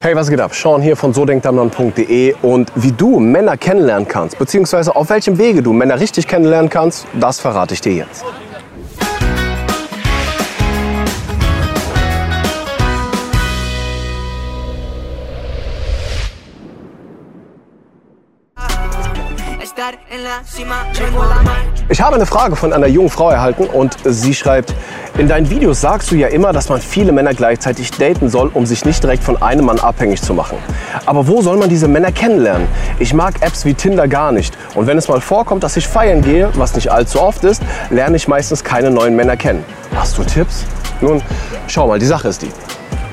Hey, was geht ab? Sean hier von sodenktamnon.de und wie du Männer kennenlernen kannst, beziehungsweise auf welchem Wege du Männer richtig kennenlernen kannst, das verrate ich dir jetzt. Ich habe eine Frage von einer jungen Frau erhalten und sie schreibt, in deinen Videos sagst du ja immer, dass man viele Männer gleichzeitig daten soll, um sich nicht direkt von einem Mann abhängig zu machen. Aber wo soll man diese Männer kennenlernen? Ich mag Apps wie Tinder gar nicht. Und wenn es mal vorkommt, dass ich feiern gehe, was nicht allzu oft ist, lerne ich meistens keine neuen Männer kennen. Hast du Tipps? Nun, schau mal, die Sache ist die.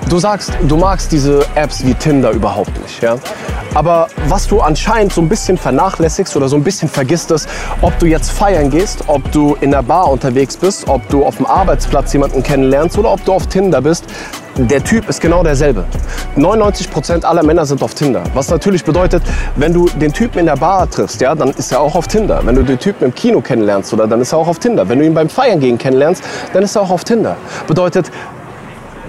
Du sagst, du magst diese Apps wie Tinder überhaupt nicht, ja? Aber was du anscheinend so ein bisschen vernachlässigst oder so ein bisschen vergisst ist, ob du jetzt feiern gehst, ob du in der Bar unterwegs bist, ob du auf dem Arbeitsplatz jemanden kennenlernst oder ob du auf Tinder bist, der Typ ist genau derselbe. 99% aller Männer sind auf Tinder. Was natürlich bedeutet, wenn du den Typen in der Bar triffst, ja, dann ist er auch auf Tinder. Wenn du den Typen im Kino kennenlernst, oder, dann ist er auch auf Tinder. Wenn du ihn beim Feiern gehen kennenlernst, dann ist er auch auf Tinder. Bedeutet,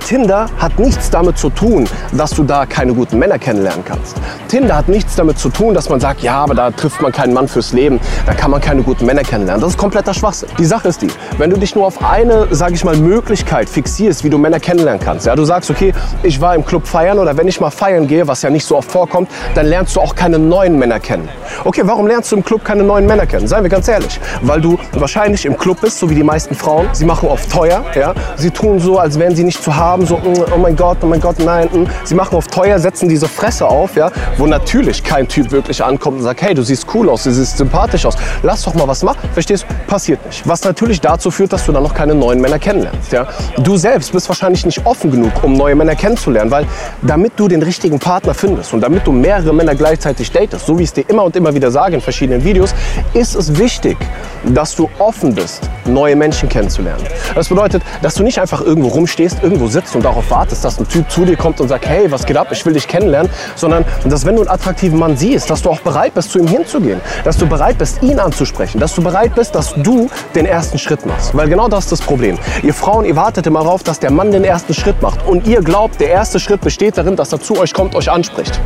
Tinder hat nichts damit zu tun, dass du da keine guten Männer kennenlernen kannst. Tinder hat nichts damit zu tun, dass man sagt, ja, aber da trifft man keinen Mann fürs Leben, da kann man keine guten Männer kennenlernen. Das ist kompletter Schwachsinn. Die Sache ist die, wenn du dich nur auf eine, sage ich mal, Möglichkeit fixierst, wie du Männer kennenlernen kannst. Ja, du sagst, okay, ich war im Club feiern oder wenn ich mal feiern gehe, was ja nicht so oft vorkommt, dann lernst du auch keine neuen Männer kennen. Okay, warum lernst du im Club keine neuen Männer kennen? Seien wir ganz ehrlich. Weil du wahrscheinlich im Club bist, so wie die meisten Frauen. Sie machen oft teuer, ja. Sie tun so, als wären sie nicht zu haben, so, mm, oh mein Gott, oh mein Gott, nein. Mm. Sie machen oft teuer, setzen diese Fresse auf, ja, wo natürlich kein Typ wirklich ankommt und sagt, hey, du siehst cool aus, du siehst sympathisch aus, lass doch mal was machen. Verstehst du? Passiert nicht. Was natürlich dazu führt, dass du dann noch keine neuen Männer kennenlernst, ja. Du selbst bist wahrscheinlich nicht offen genug, um neue Männer kennenzulernen, weil damit du den richtigen Partner findest und damit du mehrere Männer gleichzeitig datest, so wie ich es dir immer und immer wieder sage in verschiedenen Videos, ist es wichtig, dass du offen bist, neue Menschen kennenzulernen. Das bedeutet, dass du nicht einfach irgendwo rumstehst, irgendwo sitzt und darauf wartest, dass ein Typ zu dir kommt und sagt, hey, was geht ab, ich will dich kennenlernen, sondern dass wenn du einen attraktiven Mann siehst, dass du auch bereit bist, zu ihm hinzugehen, dass du bereit bist, ihn anzusprechen, dass du bereit bist, dass du den ersten Schritt machst. Weil genau das ist das Problem. Ihr Frauen, ihr wartet immer darauf, dass der Mann den ersten Schritt macht und ihr glaubt, der erste Schritt besteht darin, dass er zu euch kommt, euch anspricht.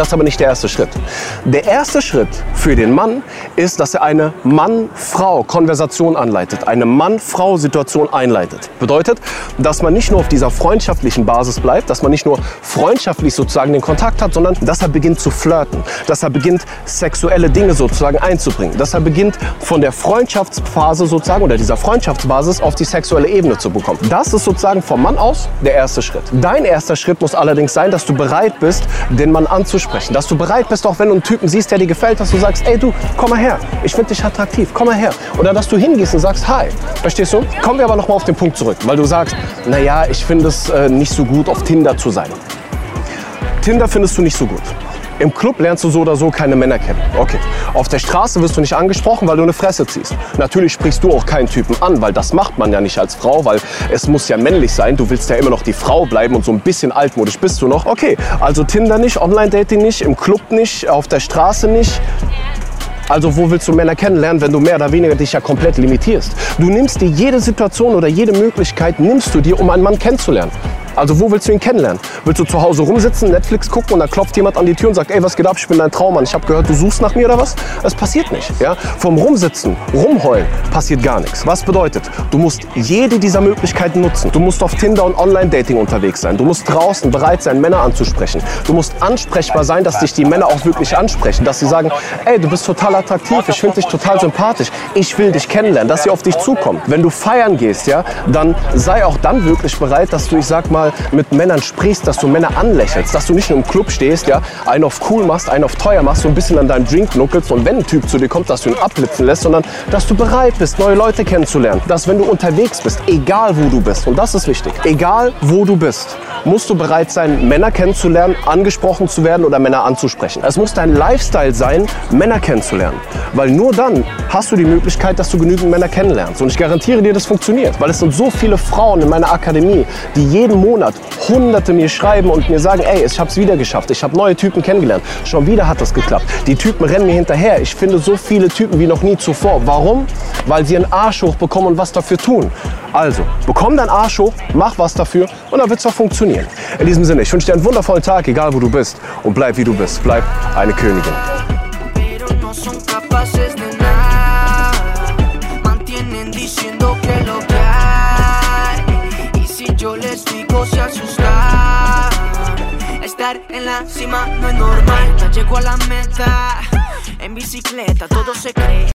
Das ist aber nicht der erste Schritt. Der erste Schritt für den Mann ist, dass er eine Mann-Frau-Konversation anleitet, eine Mann-Frau-Situation einleitet. Bedeutet, dass man nicht nur auf dieser freundschaftlichen Basis bleibt, dass man nicht nur freundschaftlich sozusagen den Kontakt hat, sondern dass er beginnt zu flirten, dass er beginnt sexuelle Dinge sozusagen einzubringen, dass er beginnt von der Freundschaftsphase sozusagen oder dieser Freundschaftsbasis auf die sexuelle Ebene zu bekommen. Das ist sozusagen vom Mann aus der erste Schritt. Dein erster Schritt muss allerdings sein, dass du bereit bist, den Mann anzusprechen, dass du bereit bist, auch wenn du einen Typen siehst, der dir gefällt, dass du sagst, ey du, komm mal her, ich finde dich attraktiv, komm mal her. Oder dass du hingehst und sagst, hi. Verstehst du? Kommen wir aber nochmal auf den Punkt zurück, weil du sagst, naja, ich finde es äh, nicht so gut, auf Tinder zu sein. Tinder findest du nicht so gut. Im Club lernst du so oder so keine Männer kennen. Okay. Auf der Straße wirst du nicht angesprochen, weil du eine Fresse ziehst. Natürlich sprichst du auch keinen Typen an, weil das macht man ja nicht als Frau, weil es muss ja männlich sein. Du willst ja immer noch die Frau bleiben und so ein bisschen altmodisch bist du noch. Okay, also Tinder nicht, Online-Dating nicht, im Club nicht, auf der Straße nicht. Also wo willst du Männer kennenlernen, wenn du mehr oder weniger dich ja komplett limitierst? Du nimmst dir jede Situation oder jede Möglichkeit, nimmst du dir, um einen Mann kennenzulernen. Also wo willst du ihn kennenlernen? Willst du zu Hause rumsitzen, Netflix gucken und dann klopft jemand an die Tür und sagt, ey, was geht ab, ich bin dein Traummann, ich habe gehört, du suchst nach mir oder was? Das passiert nicht. Ja? Vom Rumsitzen, Rumheulen passiert gar nichts. Was bedeutet, du musst jede dieser Möglichkeiten nutzen. Du musst auf Tinder und Online-Dating unterwegs sein. Du musst draußen bereit sein, Männer anzusprechen. Du musst ansprechbar sein, dass dich die Männer auch wirklich ansprechen. Dass sie sagen, ey, du bist total attraktiv, ich finde dich total sympathisch, ich will dich kennenlernen, dass sie auf dich zukommen. Wenn du feiern gehst, ja, dann sei auch dann wirklich bereit, dass du, ich sag mal, mit Männern sprichst, dass du Männer anlächelst, dass du nicht nur im Club stehst, ja, einen auf cool machst, einen auf teuer machst, so ein bisschen an deinem Drink nuckelst und wenn ein Typ zu dir kommt, dass du ihn abblitzen lässt, sondern dass du bereit bist, neue Leute kennenzulernen. Dass wenn du unterwegs bist, egal wo du bist, und das ist wichtig, egal wo du bist, musst du bereit sein, Männer kennenzulernen, angesprochen zu werden oder Männer anzusprechen. Es muss dein Lifestyle sein, Männer kennenzulernen. Weil nur dann hast du die Möglichkeit, dass du genügend Männer kennenlernst. Und ich garantiere dir, das funktioniert. Weil es sind so viele Frauen in meiner Akademie, die jeden Monat Hunderte mir schreiben und mir sagen, ey, ich habe es wieder geschafft. Ich habe neue Typen kennengelernt. Schon wieder hat das geklappt. Die Typen rennen mir hinterher. Ich finde so viele Typen wie noch nie zuvor. Warum? Weil sie einen Arsch hochbekommen und was dafür tun. Also, bekomm deinen Arsch hoch, mach was dafür und dann wird es auch funktionieren. In diesem Sinne, ich wünsche dir einen wundervollen Tag, egal wo du bist. Und bleib wie du bist. Bleib eine Königin. Yo les digo, se asustan. Estar en la cima no es normal. Ya llego a la meta. En bicicleta todo se cree.